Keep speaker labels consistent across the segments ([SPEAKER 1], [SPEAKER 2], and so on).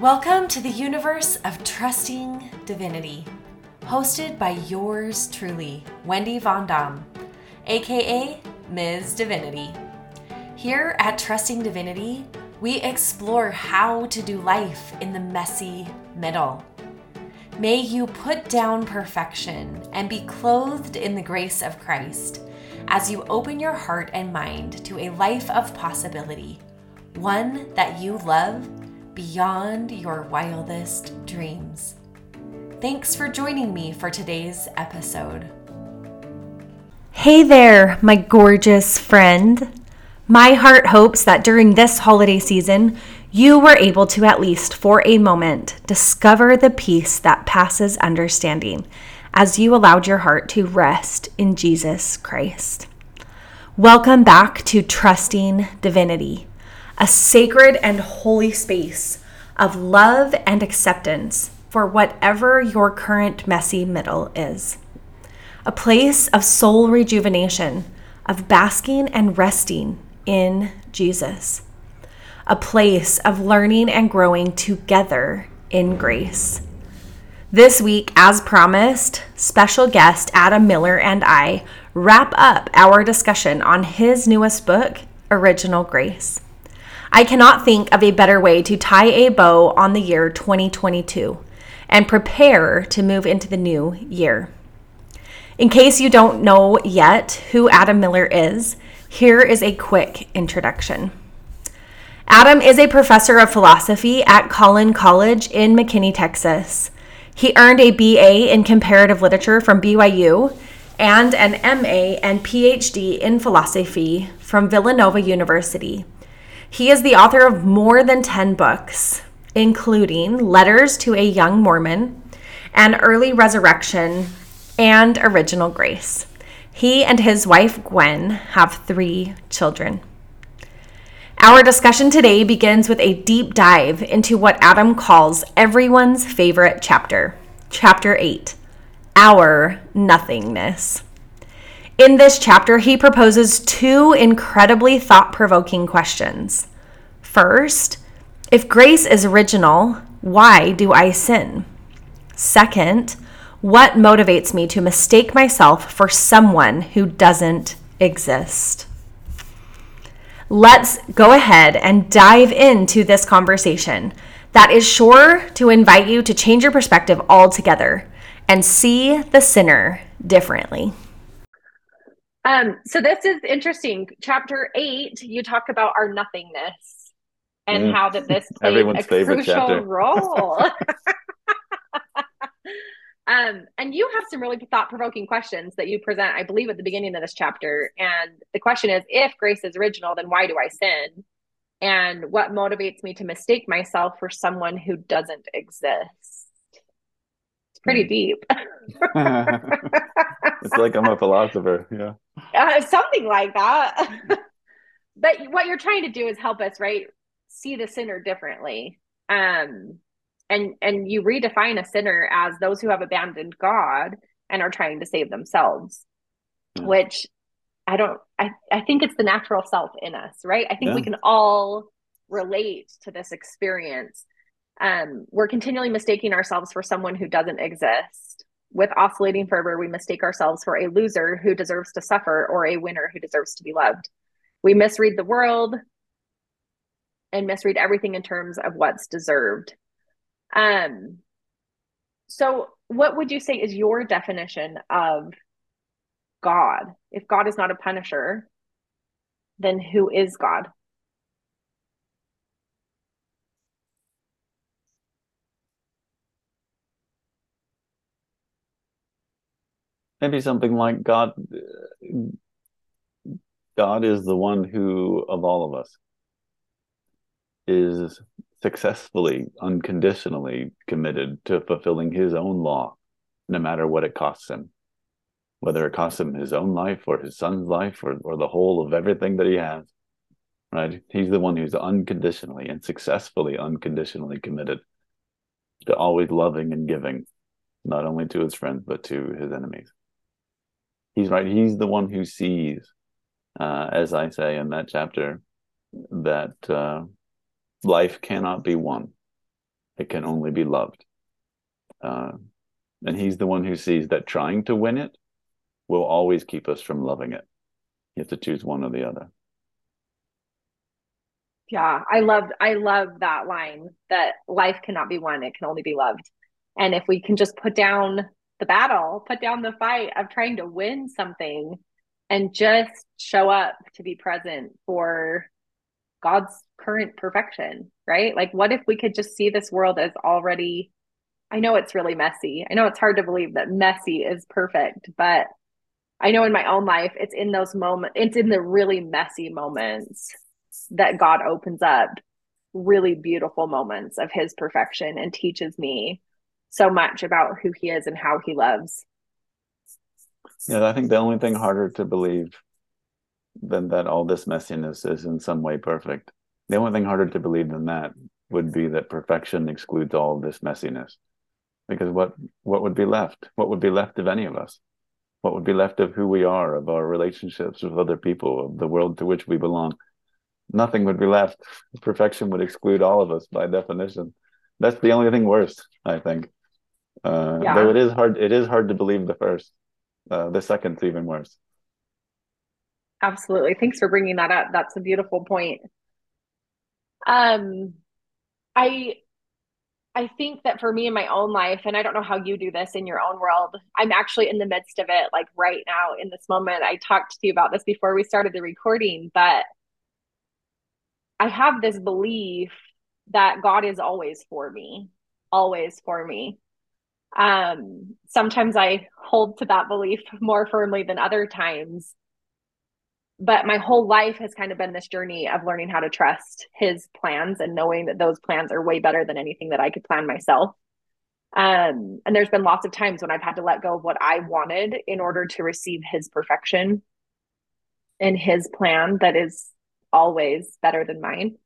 [SPEAKER 1] Welcome to the universe of trusting divinity, hosted by yours truly, Wendy Von Dam, aka Ms. Divinity. Here at Trusting Divinity, we explore how to do life in the messy middle. May you put down perfection and be clothed in the grace of Christ as you open your heart and mind to a life of possibility, one that you love beyond your wildest dreams. Thanks for joining me for today's episode. Hey there, my gorgeous friend. My heart hopes that during this holiday season, you were able to, at least for a moment, discover the peace that passes understanding as you allowed your heart to rest in Jesus Christ. Welcome back to Trusting Divinity a sacred and holy space of love and acceptance for whatever your current messy middle is. A place of soul rejuvenation, of basking and resting in Jesus. A place of learning and growing together in grace. This week, as promised, special guest Adam Miller and I wrap up our discussion on his newest book, Original Grace. I cannot think of a better way to tie a bow on the year 2022 and prepare to move into the new year. In case you don't know yet who Adam Miller is, here is a quick introduction. Adam is a professor of philosophy at Collin College in McKinney, Texas. He earned a BA in comparative literature from BYU and an MA and PhD in philosophy from Villanova University he is the author of more than 10 books, including Letters to a Young Mormon, An Early Resurrection, and Original Grace. He and his wife Gwen have three children. Our discussion today begins with a deep dive into what Adam calls everyone's favorite chapter, Chapter 8 Our Nothingness. In this chapter, he proposes two incredibly thought provoking questions. First, if grace is original, why do I sin? Second, what motivates me to mistake myself for someone who doesn't exist? Let's go ahead and dive into this conversation that is sure to invite you to change your perspective altogether and see the sinner differently.
[SPEAKER 2] Um, so this is interesting. Chapter eight, you talk about our nothingness and mm. how that this plays Everyone's a favorite crucial chapter. role. um, and you have some really thought-provoking questions that you present, I believe, at the beginning of this chapter. And the question is, if grace is original, then why do I sin? And what motivates me to mistake myself for someone who doesn't exist? It's pretty hmm. deep.
[SPEAKER 3] It's like I'm a philosopher. Yeah.
[SPEAKER 2] Uh, something like that. but what you're trying to do is help us, right? See the sinner differently. Um, and and you redefine a sinner as those who have abandoned God and are trying to save themselves, yeah. which I don't I, I think it's the natural self in us, right? I think yeah. we can all relate to this experience um, we're continually mistaking ourselves for someone who doesn't exist. With oscillating fervor, we mistake ourselves for a loser who deserves to suffer or a winner who deserves to be loved. We misread the world and misread everything in terms of what's deserved. Um, so, what would you say is your definition of God? If God is not a punisher, then who is God?
[SPEAKER 3] Maybe something like God God is the one who of all of us is successfully unconditionally committed to fulfilling his own law no matter what it costs him. Whether it costs him his own life or his son's life or, or the whole of everything that he has right? He's the one who's unconditionally and successfully unconditionally committed to always loving and giving not only to his friends but to his enemies he's right. He's the one who sees, uh, as I say in that chapter, that uh, life cannot be won It can only be loved. Uh, and he's the one who sees that trying to win it will always keep us from loving it. You have to choose one or the other.
[SPEAKER 2] Yeah, I loved I love that line that life cannot be won, it can only be loved. And if we can just put down the battle, put down the fight of trying to win something and just show up to be present for God's current perfection, right? Like, what if we could just see this world as already? I know it's really messy. I know it's hard to believe that messy is perfect, but I know in my own life, it's in those moments, it's in the really messy moments that God opens up really beautiful moments of his perfection and teaches me so much about who he is and how he loves.
[SPEAKER 3] Yeah, I think the only thing harder to believe than that all this messiness is in some way perfect. The only thing harder to believe than that would be that perfection excludes all this messiness. Because what what would be left? What would be left of any of us? What would be left of who we are, of our relationships with other people, of the world to which we belong? Nothing would be left. Perfection would exclude all of us by definition. That's the only thing worse, I think. Uh, yeah. Though it is hard, it is hard to believe the first. Uh, the second's even worse.
[SPEAKER 2] Absolutely. Thanks for bringing that up. That's a beautiful point. Um, I I think that for me in my own life, and I don't know how you do this in your own world, I'm actually in the midst of it, like right now in this moment. I talked to you about this before we started the recording, but I have this belief that God is always for me, always for me. Um, sometimes I hold to that belief more firmly than other times. But my whole life has kind of been this journey of learning how to trust his plans and knowing that those plans are way better than anything that I could plan myself. Um, and there's been lots of times when I've had to let go of what I wanted in order to receive his perfection and his plan that is always better than mine.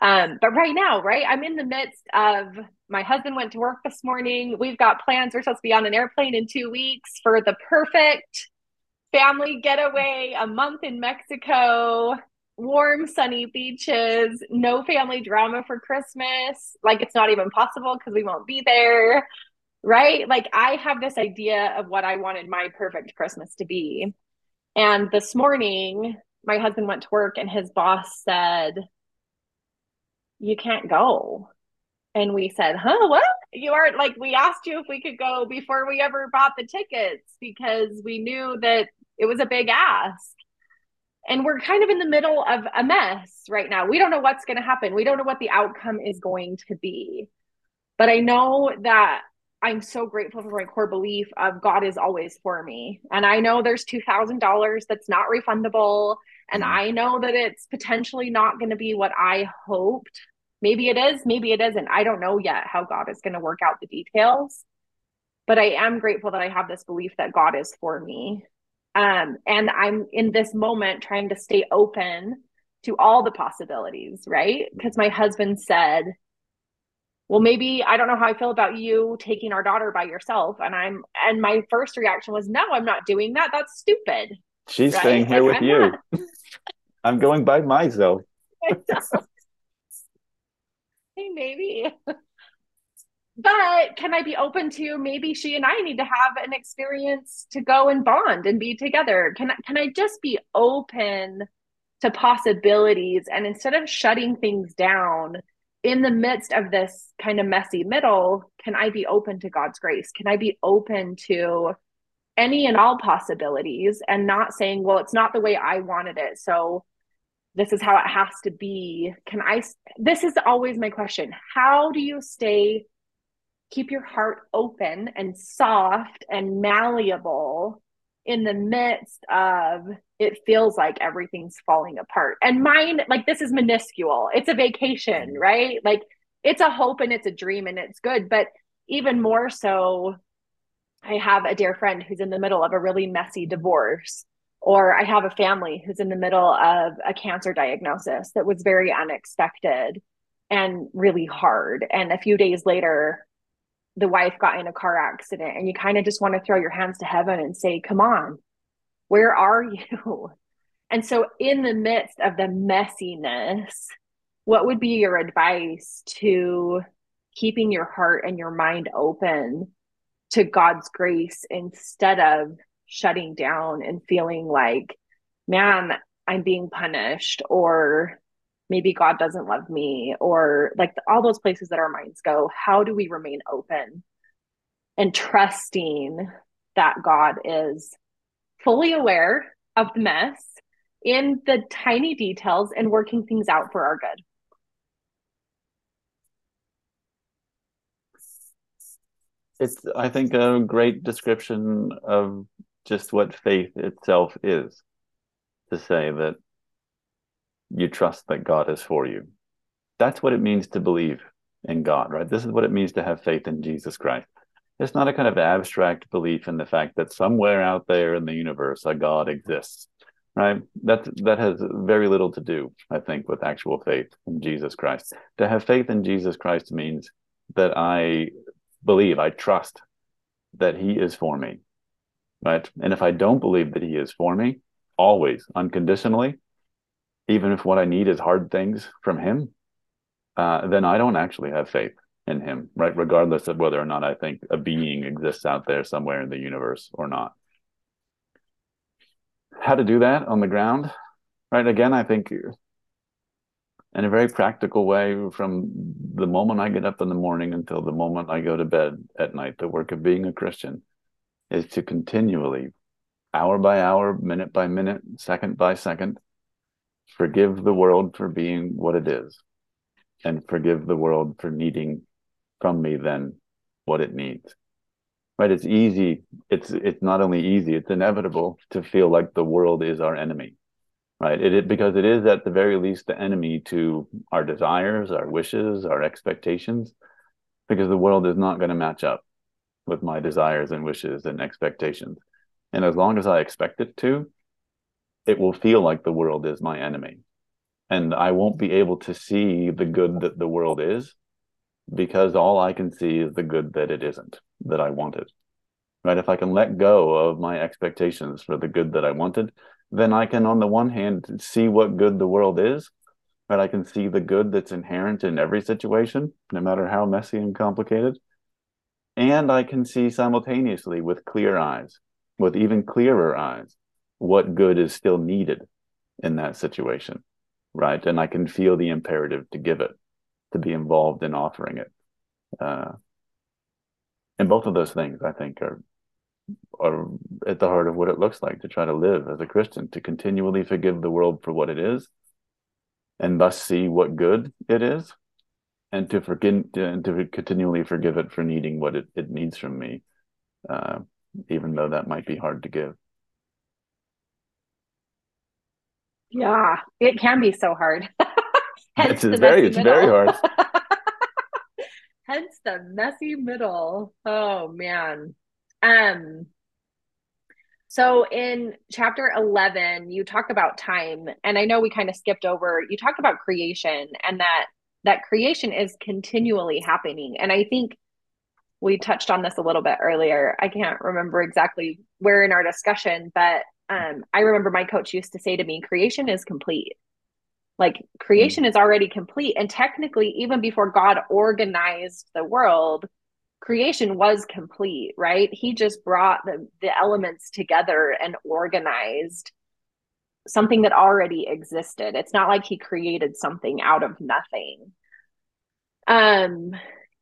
[SPEAKER 2] Um, but right now, right, I'm in the midst of my husband went to work this morning. We've got plans. We're supposed to be on an airplane in two weeks for the perfect family getaway, a month in Mexico, warm, sunny beaches, no family drama for Christmas. Like it's not even possible because we won't be there. Right. Like I have this idea of what I wanted my perfect Christmas to be. And this morning, my husband went to work and his boss said, You can't go. And we said, Huh, what? You aren't like, we asked you if we could go before we ever bought the tickets because we knew that it was a big ask. And we're kind of in the middle of a mess right now. We don't know what's going to happen. We don't know what the outcome is going to be. But I know that I'm so grateful for my core belief of God is always for me. And I know there's $2,000 that's not refundable. And mm-hmm. I know that it's potentially not going to be what I hoped. Maybe it is, maybe it isn't. I don't know yet how God is going to work out the details. But I am grateful that I have this belief that God is for me. Um, and I'm in this moment trying to stay open to all the possibilities, right? Because my husband said, well maybe i don't know how i feel about you taking our daughter by yourself and i'm and my first reaction was no i'm not doing that that's stupid
[SPEAKER 3] she's right? staying here like, with I'm you i'm going by myself
[SPEAKER 2] maybe but can i be open to maybe she and i need to have an experience to go and bond and be together can, can i just be open to possibilities and instead of shutting things down in the midst of this kind of messy middle, can I be open to God's grace? Can I be open to any and all possibilities and not saying, well, it's not the way I wanted it. So this is how it has to be. Can I? This is always my question. How do you stay, keep your heart open and soft and malleable in the midst of it feels like everything's falling apart. And mine, like this is minuscule. It's a vacation, mm-hmm. right? Like it's a hope and it's a dream and it's good. But even more so, I have a dear friend who's in the middle of a really messy divorce, or I have a family who's in the middle of a cancer diagnosis that was very unexpected and really hard. And a few days later, the wife got in a car accident and you kind of just want to throw your hands to heaven and say, come on, where are you? And so, in the midst of the messiness, what would be your advice to keeping your heart and your mind open to God's grace instead of shutting down and feeling like, man, I'm being punished, or maybe God doesn't love me, or like all those places that our minds go. How do we remain open and trusting that God is fully aware of the mess in the tiny details and working things out for our good?
[SPEAKER 3] it's i think a great description of just what faith itself is to say that you trust that god is for you. That's what it means to believe in god right? This is what it means to have faith in jesus christ. It's not a kind of abstract belief in the fact that somewhere out there in the universe a god exists right? That that has very little to do i think with actual faith in jesus christ. To have faith in jesus christ means that i believe, I trust that He is for me. Right. And if I don't believe that He is for me, always, unconditionally, even if what I need is hard things from Him, uh, then I don't actually have faith in Him, right? Regardless of whether or not I think a being exists out there somewhere in the universe or not. How to do that on the ground, right? Again, I think in a very practical way from the moment I get up in the morning until the moment I go to bed at night. The work of being a Christian is to continually, hour by hour, minute by minute, second by second, forgive the world for being what it is and forgive the world for needing from me then what it needs. Right? It's easy. It's it's not only easy it's inevitable to feel like the world is our enemy right? It, it, because it is at the very least the enemy to our desires, our wishes, our expectations, because the world is not going to match up with my desires and wishes and expectations. And as long as I expect it to, it will feel like the world is my enemy. And I won't be able to see the good that the world is because all I can see is the good that it isn't, that I wanted. Right? If I can let go of my expectations for the good that I wanted, then I can, on the one hand, see what good the world is, but I can see the good that's inherent in every situation, no matter how messy and complicated. And I can see simultaneously with clear eyes, with even clearer eyes, what good is still needed in that situation, right? And I can feel the imperative to give it, to be involved in offering it. Uh, and both of those things, I think, are are at the heart of what it looks like to try to live as a Christian, to continually forgive the world for what it is, and thus see what good it is, and to forgive and to continually forgive it for needing what it, it needs from me, uh, even though that might be hard to give.
[SPEAKER 2] Yeah, it can be so hard.
[SPEAKER 3] it's, very, it's middle. very hard.
[SPEAKER 2] Hence the messy middle. Oh man. Um, so in chapter 11, you talk about time, and I know we kind of skipped over, you talk about creation and that that creation is continually happening. And I think we touched on this a little bit earlier. I can't remember exactly where in our discussion, but um, I remember my coach used to say to me, creation is complete. Like creation mm-hmm. is already complete. And technically, even before God organized the world, creation was complete, right? He just brought the, the elements together and organized something that already existed. It's not like he created something out of nothing. Um,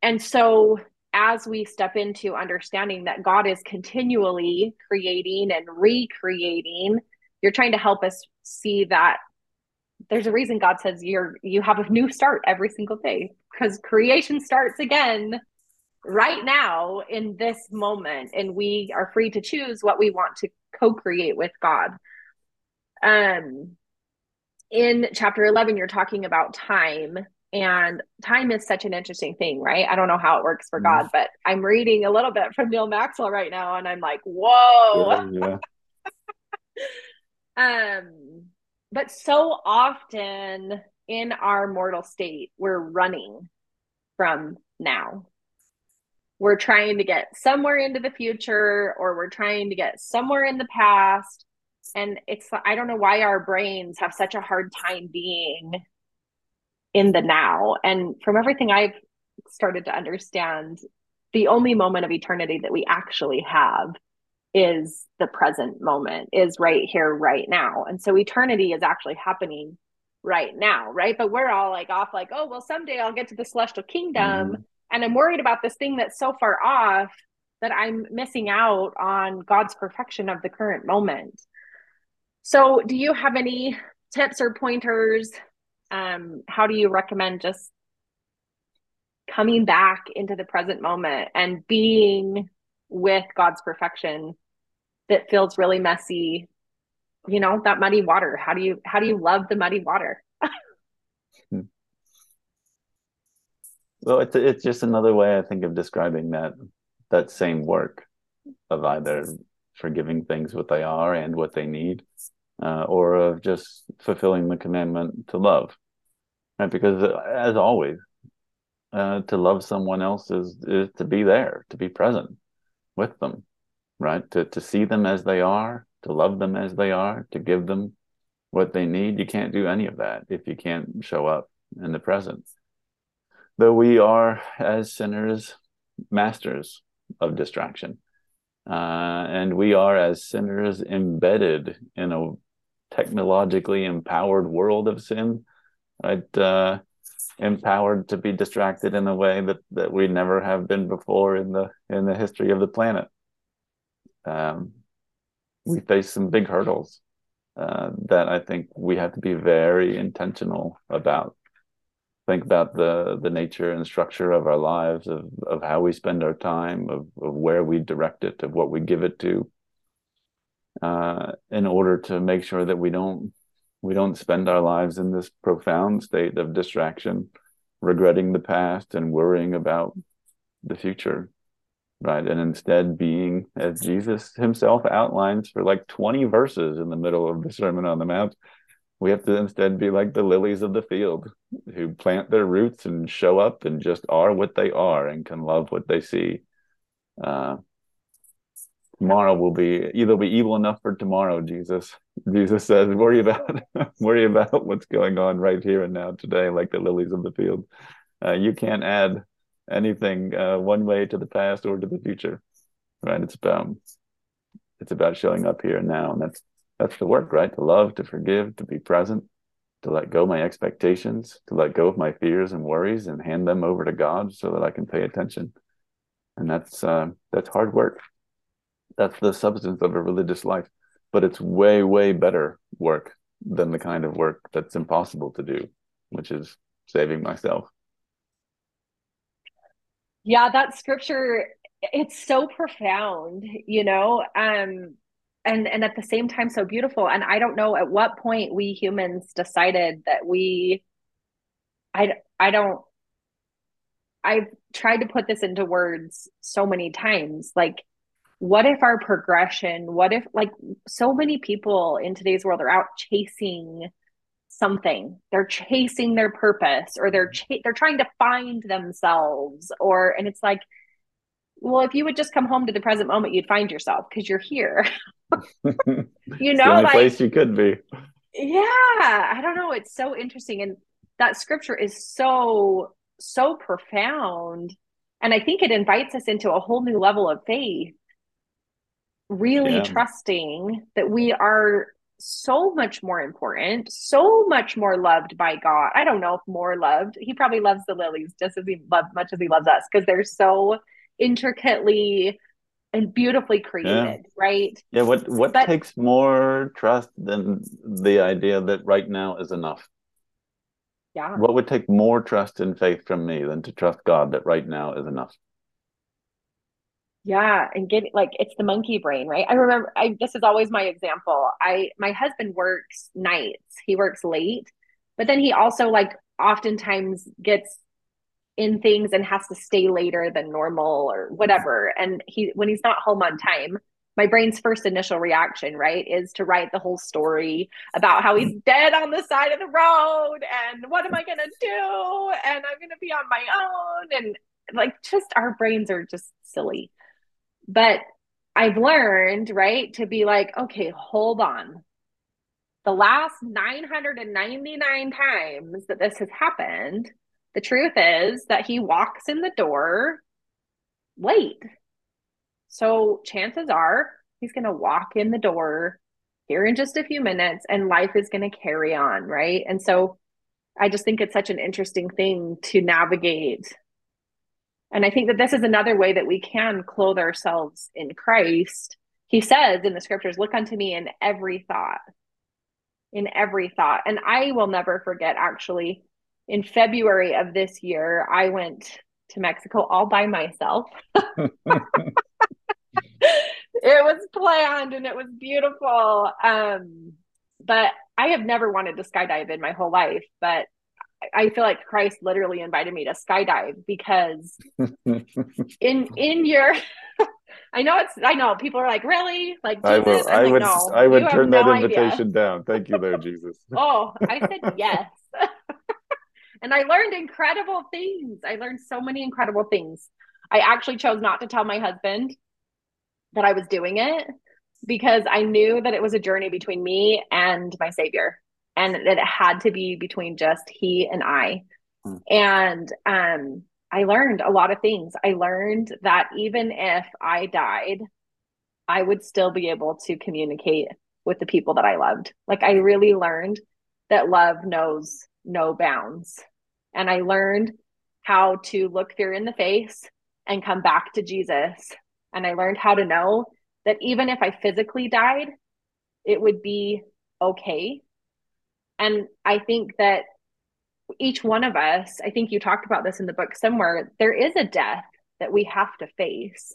[SPEAKER 2] and so as we step into understanding that God is continually creating and recreating, you're trying to help us see that there's a reason God says you're you have a new start every single day because creation starts again right now in this moment and we are free to choose what we want to co-create with god um in chapter 11 you're talking about time and time is such an interesting thing right? I don't know how it works for god but i'm reading a little bit from neal maxwell right now and i'm like whoa. Yeah, yeah. um but so often in our mortal state we're running from now. We're trying to get somewhere into the future or we're trying to get somewhere in the past and it's i don't know why our brains have such a hard time being in the now and from everything i've started to understand the only moment of eternity that we actually have is the present moment, is right here, right now. And so eternity is actually happening right now, right? But we're all like off, like, oh, well, someday I'll get to the celestial kingdom. Mm. And I'm worried about this thing that's so far off that I'm missing out on God's perfection of the current moment. So, do you have any tips or pointers? Um, how do you recommend just coming back into the present moment and being with God's perfection that feels really messy? You know, that muddy water. How do you how do you love the muddy water?
[SPEAKER 3] Well, it's it's just another way I think of describing that that same work of either forgiving things what they are and what they need, uh, or of just fulfilling the commandment to love. Right? Because as always, uh, to love someone else is is to be there, to be present with them, right? To to see them as they are, to love them as they are, to give them what they need. You can't do any of that if you can't show up in the present. Though we are, as sinners, masters of distraction. Uh, and we are, as sinners, embedded in a technologically empowered world of sin, right? Uh, empowered to be distracted in a way that, that we never have been before in the in the history of the planet. Um, we face some big hurdles uh, that I think we have to be very intentional about think about the the nature and structure of our lives of of how we spend our time of, of where we direct it of what we give it to uh, in order to make sure that we don't we don't spend our lives in this profound state of distraction regretting the past and worrying about the future right and instead being as jesus himself outlines for like 20 verses in the middle of the sermon on the mount we have to instead be like the lilies of the field who plant their roots and show up and just are what they are and can love what they see. Uh, tomorrow will be either be evil enough for tomorrow. Jesus, Jesus says, worry about worry about what's going on right here and now today, like the lilies of the field. Uh, you can't add anything uh, one way to the past or to the future, right? It's about it's about showing up here and now, and that's that's the work, right? To love, to forgive, to be present, to let go my expectations, to let go of my fears and worries and hand them over to God so that I can pay attention. And that's uh, that's hard work. That's the substance of a religious life. But it's way, way better work than the kind of work that's impossible to do, which is saving myself.
[SPEAKER 2] Yeah, that scripture, it's so profound, you know. Um, and and at the same time so beautiful and i don't know at what point we humans decided that we i i don't i've tried to put this into words so many times like what if our progression what if like so many people in today's world are out chasing something they're chasing their purpose or they're mm-hmm. ch- they're trying to find themselves or and it's like well if you would just come home to the present moment you'd find yourself because you're here you know,
[SPEAKER 3] like place you could be.
[SPEAKER 2] Yeah, I don't know. It's so interesting, and that scripture is so so profound, and I think it invites us into a whole new level of faith. Really yeah. trusting that we are so much more important, so much more loved by God. I don't know if more loved. He probably loves the lilies just as he loves much as he loves us because they're so intricately and beautifully created, yeah. right?
[SPEAKER 3] Yeah. What what but, takes more trust than the idea that right now is enough?
[SPEAKER 2] Yeah.
[SPEAKER 3] What would take more trust and faith from me than to trust God that right now is enough?
[SPEAKER 2] Yeah, and get like it's the monkey brain, right? I remember I this is always my example. I my husband works nights. He works late, but then he also like oftentimes gets in things and has to stay later than normal or whatever. And he when he's not home on time, my brain's first initial reaction, right, is to write the whole story about how he's dead on the side of the road and what am I going to do? And I'm going to be on my own. And like, just our brains are just silly. But I've learned, right, to be like, okay, hold on. The last 999 times that this has happened, the truth is that he walks in the door late. So chances are he's going to walk in the door here in just a few minutes and life is going to carry on, right? And so I just think it's such an interesting thing to navigate. And I think that this is another way that we can clothe ourselves in Christ. He says in the scriptures, Look unto me in every thought, in every thought. And I will never forget, actually, in February of this year, I went to Mexico all by myself. it was planned and it was beautiful. Um, but I have never wanted to skydive in my whole life, but I feel like Christ literally invited me to skydive because in in your I know it's I know people are like, really? Like
[SPEAKER 3] I will I like, would no, I would turn that invitation idea. down. Thank you there, Jesus.
[SPEAKER 2] oh, I said yes. and I learned incredible things. I learned so many incredible things. I actually chose not to tell my husband that I was doing it because I knew that it was a journey between me and my savior and that it had to be between just he and I. Hmm. And um I learned a lot of things. I learned that even if I died, I would still be able to communicate with the people that I loved. Like I really learned that love knows no bounds. And I learned how to look fear in the face and come back to Jesus. And I learned how to know that even if I physically died, it would be okay. And I think that each one of us, I think you talked about this in the book somewhere, there is a death that we have to face.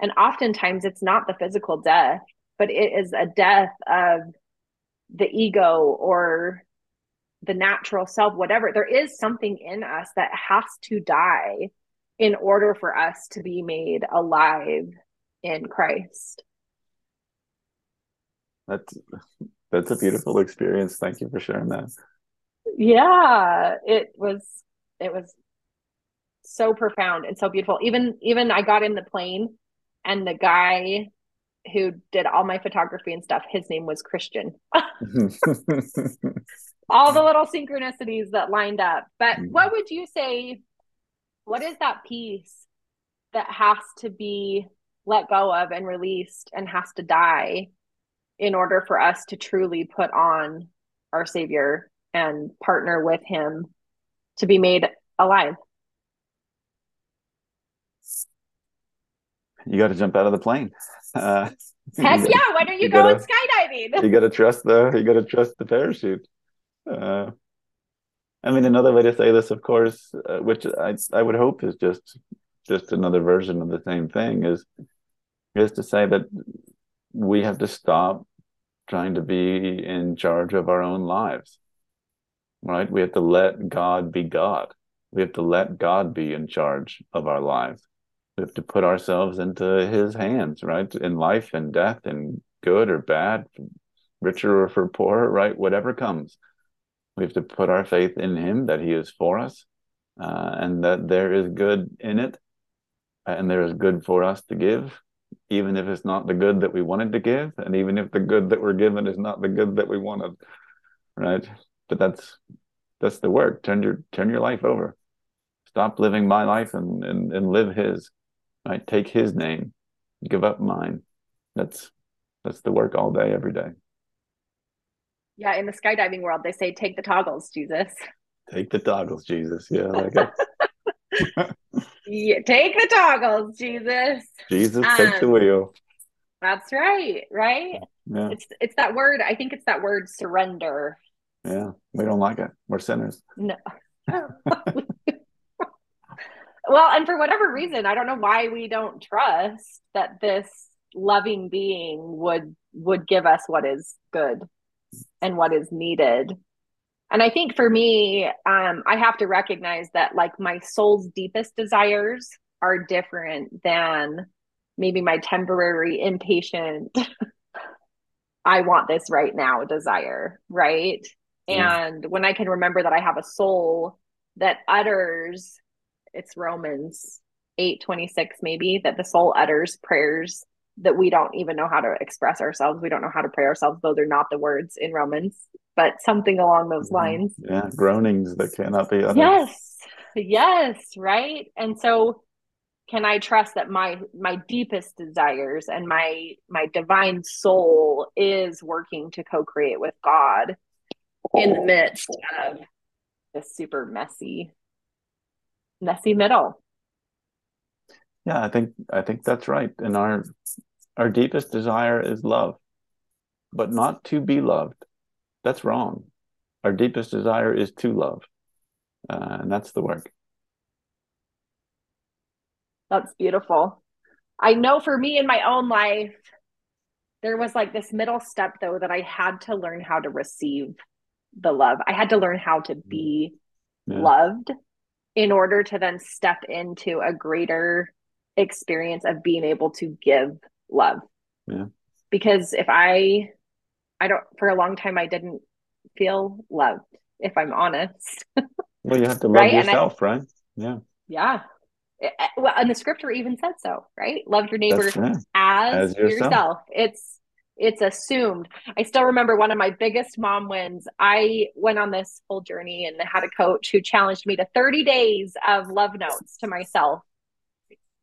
[SPEAKER 2] And oftentimes it's not the physical death, but it is a death of the ego or the natural self, whatever. There is something in us that has to die in order for us to be made alive in Christ.
[SPEAKER 3] That's that's a beautiful experience. Thank you for sharing that.
[SPEAKER 2] Yeah, it was it was so profound and so beautiful. Even even I got in the plane and the guy who did all my photography and stuff, his name was Christian. all the little synchronicities that lined up. But mm-hmm. what would you say? What is that piece that has to be let go of and released and has to die in order for us to truly put on our Savior and partner with Him to be made alive?
[SPEAKER 3] You got to jump out of the plane.
[SPEAKER 2] Uh, Heck yeah! When are you, you going gotta, skydiving?
[SPEAKER 3] you got to trust the you got to trust the parachute. Uh, I mean, another way to say this, of course, uh, which I I would hope is just just another version of the same thing, is is to say that we have to stop trying to be in charge of our own lives. Right? We have to let God be God. We have to let God be in charge of our lives. We have to put ourselves into His hands, right? In life and death, and good or bad, richer or for poorer, right? Whatever comes we have to put our faith in Him that He is for us uh, and that there is good in it and there is good for us to give, even if it's not the good that we wanted to give, and even if the good that we're given is not the good that we wanted, right? But that's that's the work. Turn your turn your life over. Stop living my life and and, and live His. Right? Take His name. Give up mine. That's that's the work all day, every day.
[SPEAKER 2] Yeah, in the skydiving world, they say, "Take the toggles, Jesus."
[SPEAKER 3] Take the toggles, Jesus. Yeah, like
[SPEAKER 2] yeah, take the toggles, Jesus.
[SPEAKER 3] Jesus, um, take the um, wheel.
[SPEAKER 2] That's right, right? Yeah. It's it's that word. I think it's that word surrender.
[SPEAKER 3] Yeah, we don't like it. We're sinners.
[SPEAKER 2] No. well, and for whatever reason, I don't know why we don't trust that this loving being would would give us what is good and what is needed and i think for me um, i have to recognize that like my soul's deepest desires are different than maybe my temporary impatient i want this right now desire right yeah. and when i can remember that i have a soul that utters it's romans 8 26 maybe that the soul utters prayers that we don't even know how to express ourselves. We don't know how to pray ourselves. Those are not the words in Romans, but something along those lines.
[SPEAKER 3] Yeah, groanings that cannot be uttered.
[SPEAKER 2] Yes, yes, right? And so can I trust that my my deepest desires and my my divine soul is working to co-create with God in the midst of this super messy messy middle.
[SPEAKER 3] Yeah, I think I think that's right. In our our deepest desire is love, but not to be loved. That's wrong. Our deepest desire is to love, uh, and that's the work.
[SPEAKER 2] That's beautiful. I know for me in my own life, there was like this middle step though that I had to learn how to receive the love. I had to learn how to be yeah. loved in order to then step into a greater experience of being able to give love.
[SPEAKER 3] Yeah.
[SPEAKER 2] Because if I I don't for a long time I didn't feel loved, if I'm honest.
[SPEAKER 3] well, you have to love right? yourself, I, right? Yeah.
[SPEAKER 2] Yeah. Eh, well, and the scripture even said so, right? Love your neighbor as, as yourself. yourself. It's it's assumed. I still remember one of my biggest mom wins. I went on this whole journey and had a coach who challenged me to 30 days of love notes to myself.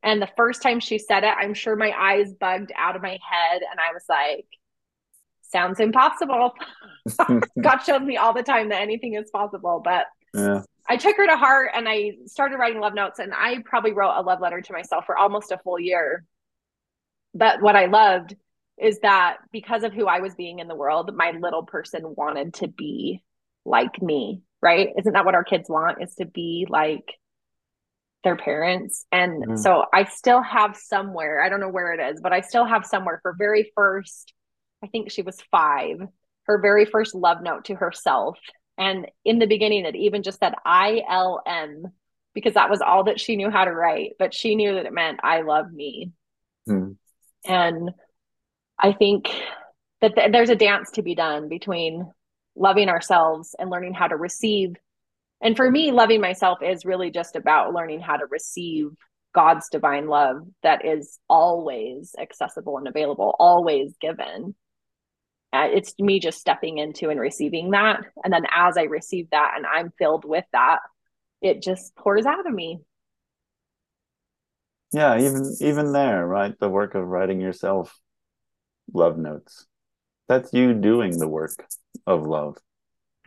[SPEAKER 2] And the first time she said it, I'm sure my eyes bugged out of my head. And I was like, sounds impossible. God showed me all the time that anything is possible. But
[SPEAKER 3] yeah.
[SPEAKER 2] I took her to heart and I started writing love notes. And I probably wrote a love letter to myself for almost a full year. But what I loved is that because of who I was being in the world, my little person wanted to be like me, right? Isn't that what our kids want? Is to be like their parents. And mm. so I still have somewhere, I don't know where it is, but I still have somewhere for very first, I think she was five, her very first love note to herself. And in the beginning, it even just said I L M because that was all that she knew how to write, but she knew that it meant I love me.
[SPEAKER 3] Mm.
[SPEAKER 2] And I think that th- there's a dance to be done between loving ourselves and learning how to receive. And for me, loving myself is really just about learning how to receive God's divine love that is always accessible and available, always given. Uh, it's me just stepping into and receiving that. And then as I receive that and I'm filled with that, it just pours out of me.
[SPEAKER 3] Yeah, even even there, right? The work of writing yourself love notes. That's you doing the work of love.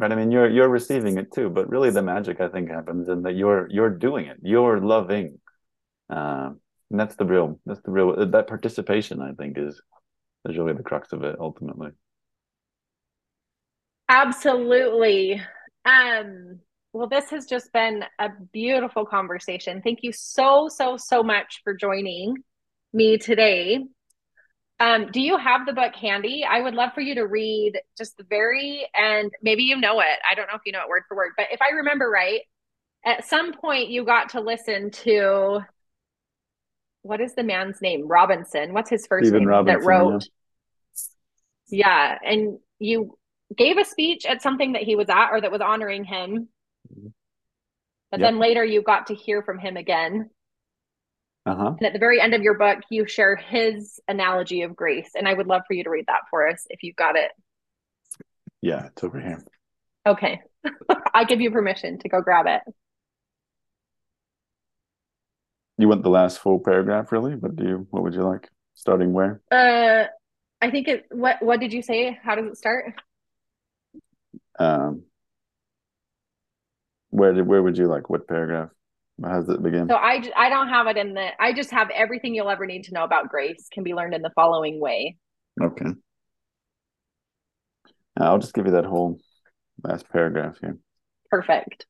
[SPEAKER 3] Right? I mean you're you're receiving it too, but really the magic I think happens in that you're you're doing it. You're loving. Uh, and that's the real that's the real that participation I think is is really the crux of it ultimately.
[SPEAKER 2] Absolutely. Um well, this has just been a beautiful conversation. Thank you so, so, so much for joining me today. Um, do you have the book handy? I would love for you to read just the very end. Maybe you know it. I don't know if you know it word for word, but if I remember right, at some point you got to listen to what is the man's name? Robinson. What's his first Stephen name Robinson, that wrote? Yeah. yeah, and you gave a speech at something that he was at or that was honoring him. Mm-hmm. But yep. then later you got to hear from him again.
[SPEAKER 3] Uh-huh.
[SPEAKER 2] And at the very end of your book, you share his analogy of grace. And I would love for you to read that for us if you've got it.
[SPEAKER 3] Yeah, it's over here.
[SPEAKER 2] Okay. I give you permission to go grab it.
[SPEAKER 3] You want the last full paragraph, really? What do you what would you like? Starting where?
[SPEAKER 2] Uh I think it what what did you say? How does it start?
[SPEAKER 3] Um where did where would you like what paragraph? How does it begin?
[SPEAKER 2] So I, I don't have it in the, I just have everything you'll ever need to know about grace can be learned in the following way.
[SPEAKER 3] Okay. I'll just give you that whole last paragraph here.
[SPEAKER 2] Perfect.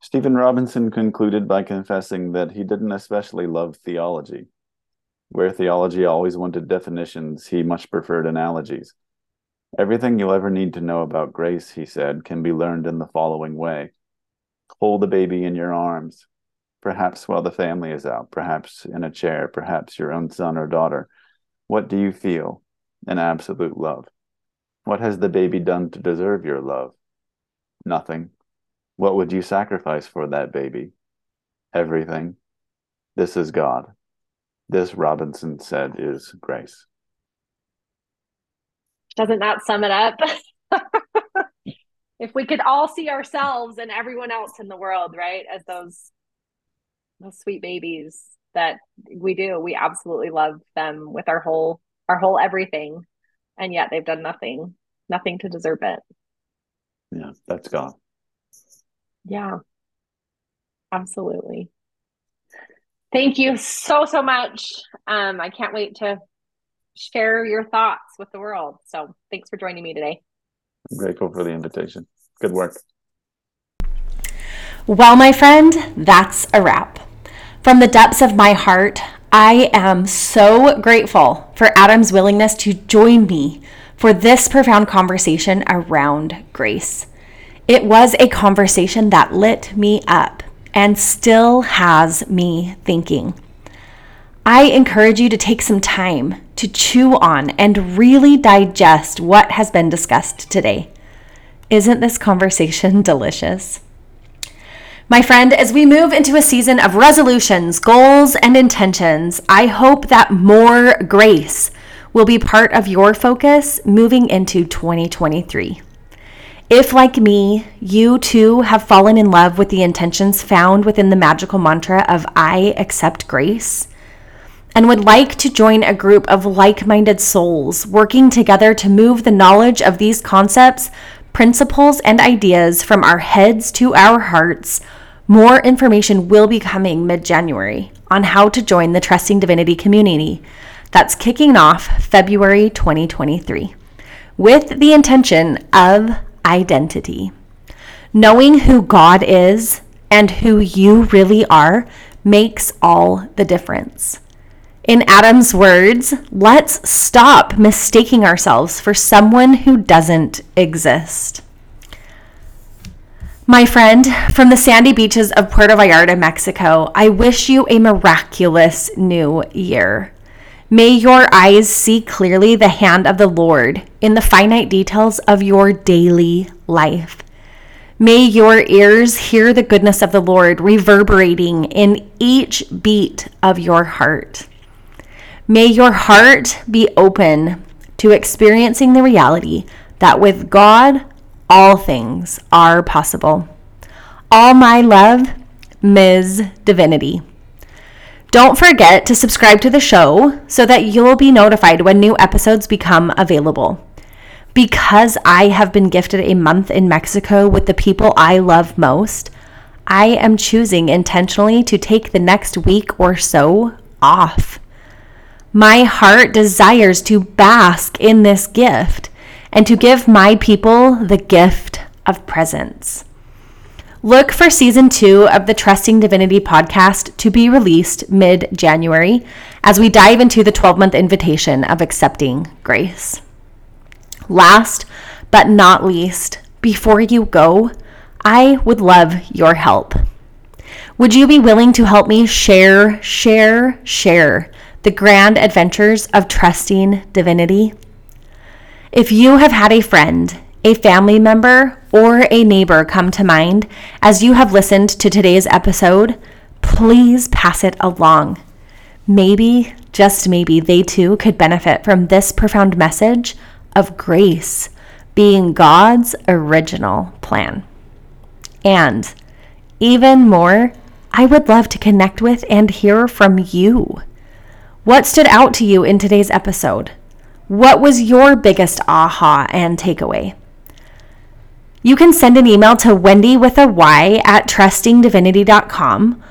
[SPEAKER 3] Stephen Robinson concluded by confessing that he didn't especially love theology. Where theology always wanted definitions, he much preferred analogies. Everything you'll ever need to know about grace, he said, can be learned in the following way hold the baby in your arms, perhaps while the family is out, perhaps in a chair, perhaps your own son or daughter. What do you feel? An absolute love. What has the baby done to deserve your love? Nothing. What would you sacrifice for that baby? Everything. This is God. This, Robinson said, is grace.
[SPEAKER 2] Doesn't that sum it up? if we could all see ourselves and everyone else in the world, right, as those those sweet babies that we do, we absolutely love them with our whole our whole everything, and yet they've done nothing, nothing to deserve it.
[SPEAKER 3] Yeah, that's God.
[SPEAKER 2] Yeah, absolutely. Thank you so so much. Um, I can't wait to share your thoughts with the world. So thanks for joining me today.
[SPEAKER 3] I'm grateful for the invitation. Good work.
[SPEAKER 1] Well, my friend, that's a wrap. From the depths of my heart, I am so grateful for Adam's willingness to join me for this profound conversation around grace. It was a conversation that lit me up and still has me thinking. I encourage you to take some time to chew on and really digest what has been discussed today. Isn't this conversation delicious? My friend, as we move into a season of resolutions, goals, and intentions, I hope that more grace will be part of your focus moving into 2023. If, like me, you too have fallen in love with the intentions found within the magical mantra of I accept grace, and would like to join a group of like minded souls working together to move the knowledge of these concepts principles, and ideas from our heads to our hearts, more information will be coming mid January on how to join the Trusting Divinity community that's kicking off February 2023 with the intention of identity. Knowing who God is and who you really are makes all the difference. In Adam's words, let's stop mistaking ourselves for someone who doesn't exist. My friend, from the sandy beaches of Puerto Vallarta, Mexico, I wish you a miraculous new year. May your eyes see clearly the hand of the Lord in the finite details of your daily life. May your ears hear the goodness of the Lord reverberating in each beat of your heart. May your heart be open to experiencing the reality that with God, all things are possible. All my love, Ms. Divinity. Don't forget to subscribe to the show so that you'll be notified when new episodes become available. Because I have been gifted a month in Mexico with the people I love most, I am choosing intentionally to take the next week or so off. My heart desires to bask in this gift and to give my people the gift of presence. Look for season two of the Trusting Divinity podcast to be released mid January as we dive into the 12 month invitation of accepting grace. Last but not least, before you go, I would love your help. Would you be willing to help me share, share, share the grand adventures of trusting divinity. If you have had a friend, a family member, or a neighbor come to mind as you have listened to today's episode, please pass it along. Maybe, just maybe, they too could benefit from this profound message of grace being God's original plan. And even more, I would love to connect with and hear from you. What stood out to you in today's episode? What was your biggest aha and takeaway? You can send an email to Wendy with a Y at trustingdivinity.com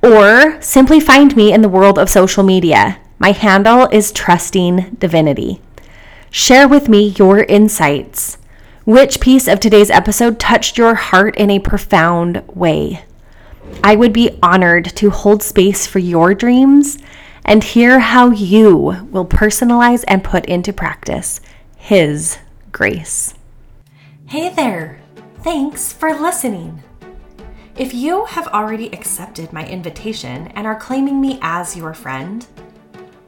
[SPEAKER 1] or simply find me in the world of social media. My handle is Trusting Divinity. Share with me your insights. Which piece of today's episode touched your heart in a profound way? I would be honored to hold space for your dreams and hear how you will personalize and put into practice His grace. Hey there! Thanks for listening. If you have already accepted my invitation and are claiming me as your friend,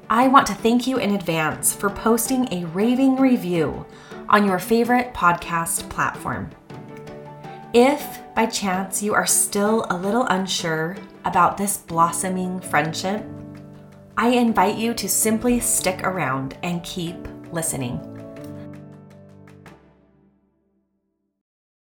[SPEAKER 1] I want to thank you in advance for posting a raving review on your favorite podcast platform. If by chance you are still a little unsure about this blossoming friendship, I invite you to simply stick around and keep listening.